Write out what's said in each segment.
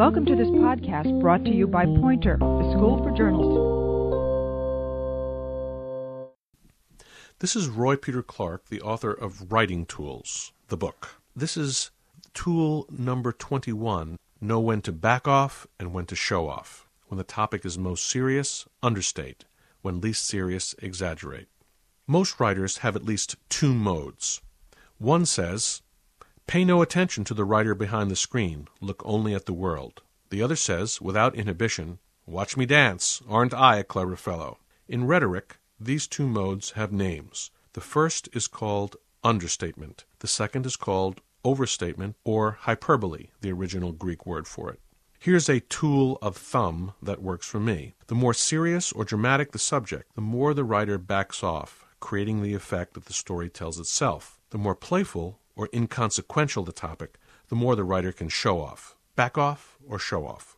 Welcome to this podcast brought to you by Poynter, the School for Journalism. This is Roy Peter Clark, the author of Writing Tools, the book. This is tool number 21 Know when to back off and when to show off. When the topic is most serious, understate. When least serious, exaggerate. Most writers have at least two modes. One says, Pay no attention to the writer behind the screen, look only at the world. The other says, without inhibition, Watch me dance, aren't I a clever fellow? In rhetoric, these two modes have names. The first is called understatement, the second is called overstatement or hyperbole, the original Greek word for it. Here's a tool of thumb that works for me. The more serious or dramatic the subject, the more the writer backs off, creating the effect that the story tells itself. The more playful or inconsequential the topic, the more the writer can show off. Back off or show off.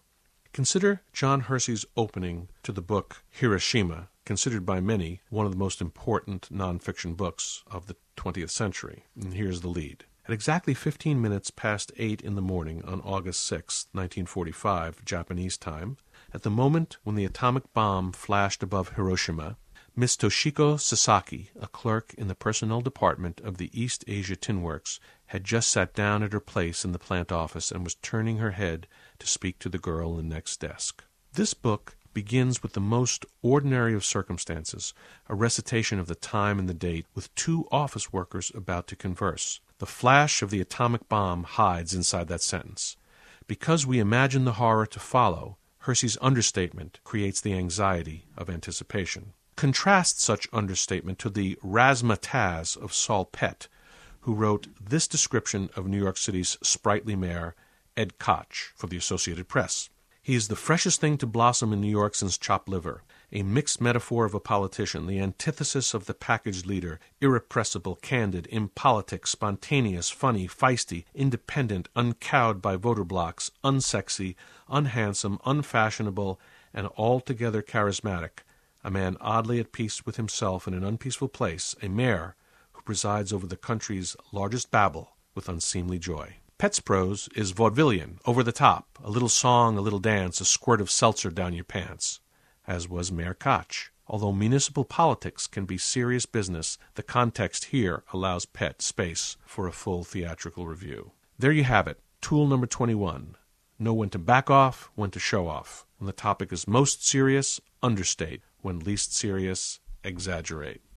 Consider John Hersey's opening to the book Hiroshima, considered by many one of the most important nonfiction books of the 20th century. And here's the lead. At exactly 15 minutes past 8 in the morning on August 6, 1945, Japanese time, at the moment when the atomic bomb flashed above Hiroshima, Miss Toshiko Sasaki, a clerk in the personnel department of the East Asia Tin Works, had just sat down at her place in the plant office and was turning her head to speak to the girl in the next desk. This book begins with the most ordinary of circumstances, a recitation of the time and the date, with two office workers about to converse. The flash of the atomic bomb hides inside that sentence. Because we imagine the horror to follow, Hersey's understatement creates the anxiety of anticipation. Contrast such understatement to the razzmatazz of Saul Pett, who wrote this description of New York City's sprightly mayor, Ed Koch, for the Associated Press. He is the freshest thing to blossom in New York since chopped liver, a mixed metaphor of a politician, the antithesis of the packaged leader, irrepressible, candid, impolitic, spontaneous, funny, feisty, independent, uncowed by voter blocks, unsexy, unhandsome, unfashionable, and altogether charismatic a man oddly at peace with himself in an unpeaceful place, a mayor who presides over the country's largest Babel with unseemly joy. Pett's prose is vaudevillian, over the top, a little song, a little dance, a squirt of seltzer down your pants, as was Mayor Koch. Although municipal politics can be serious business, the context here allows Pet space for a full theatrical review. There you have it, tool number 21. Know when to back off, when to show off. When the topic is most serious, understate when least serious, exaggerate.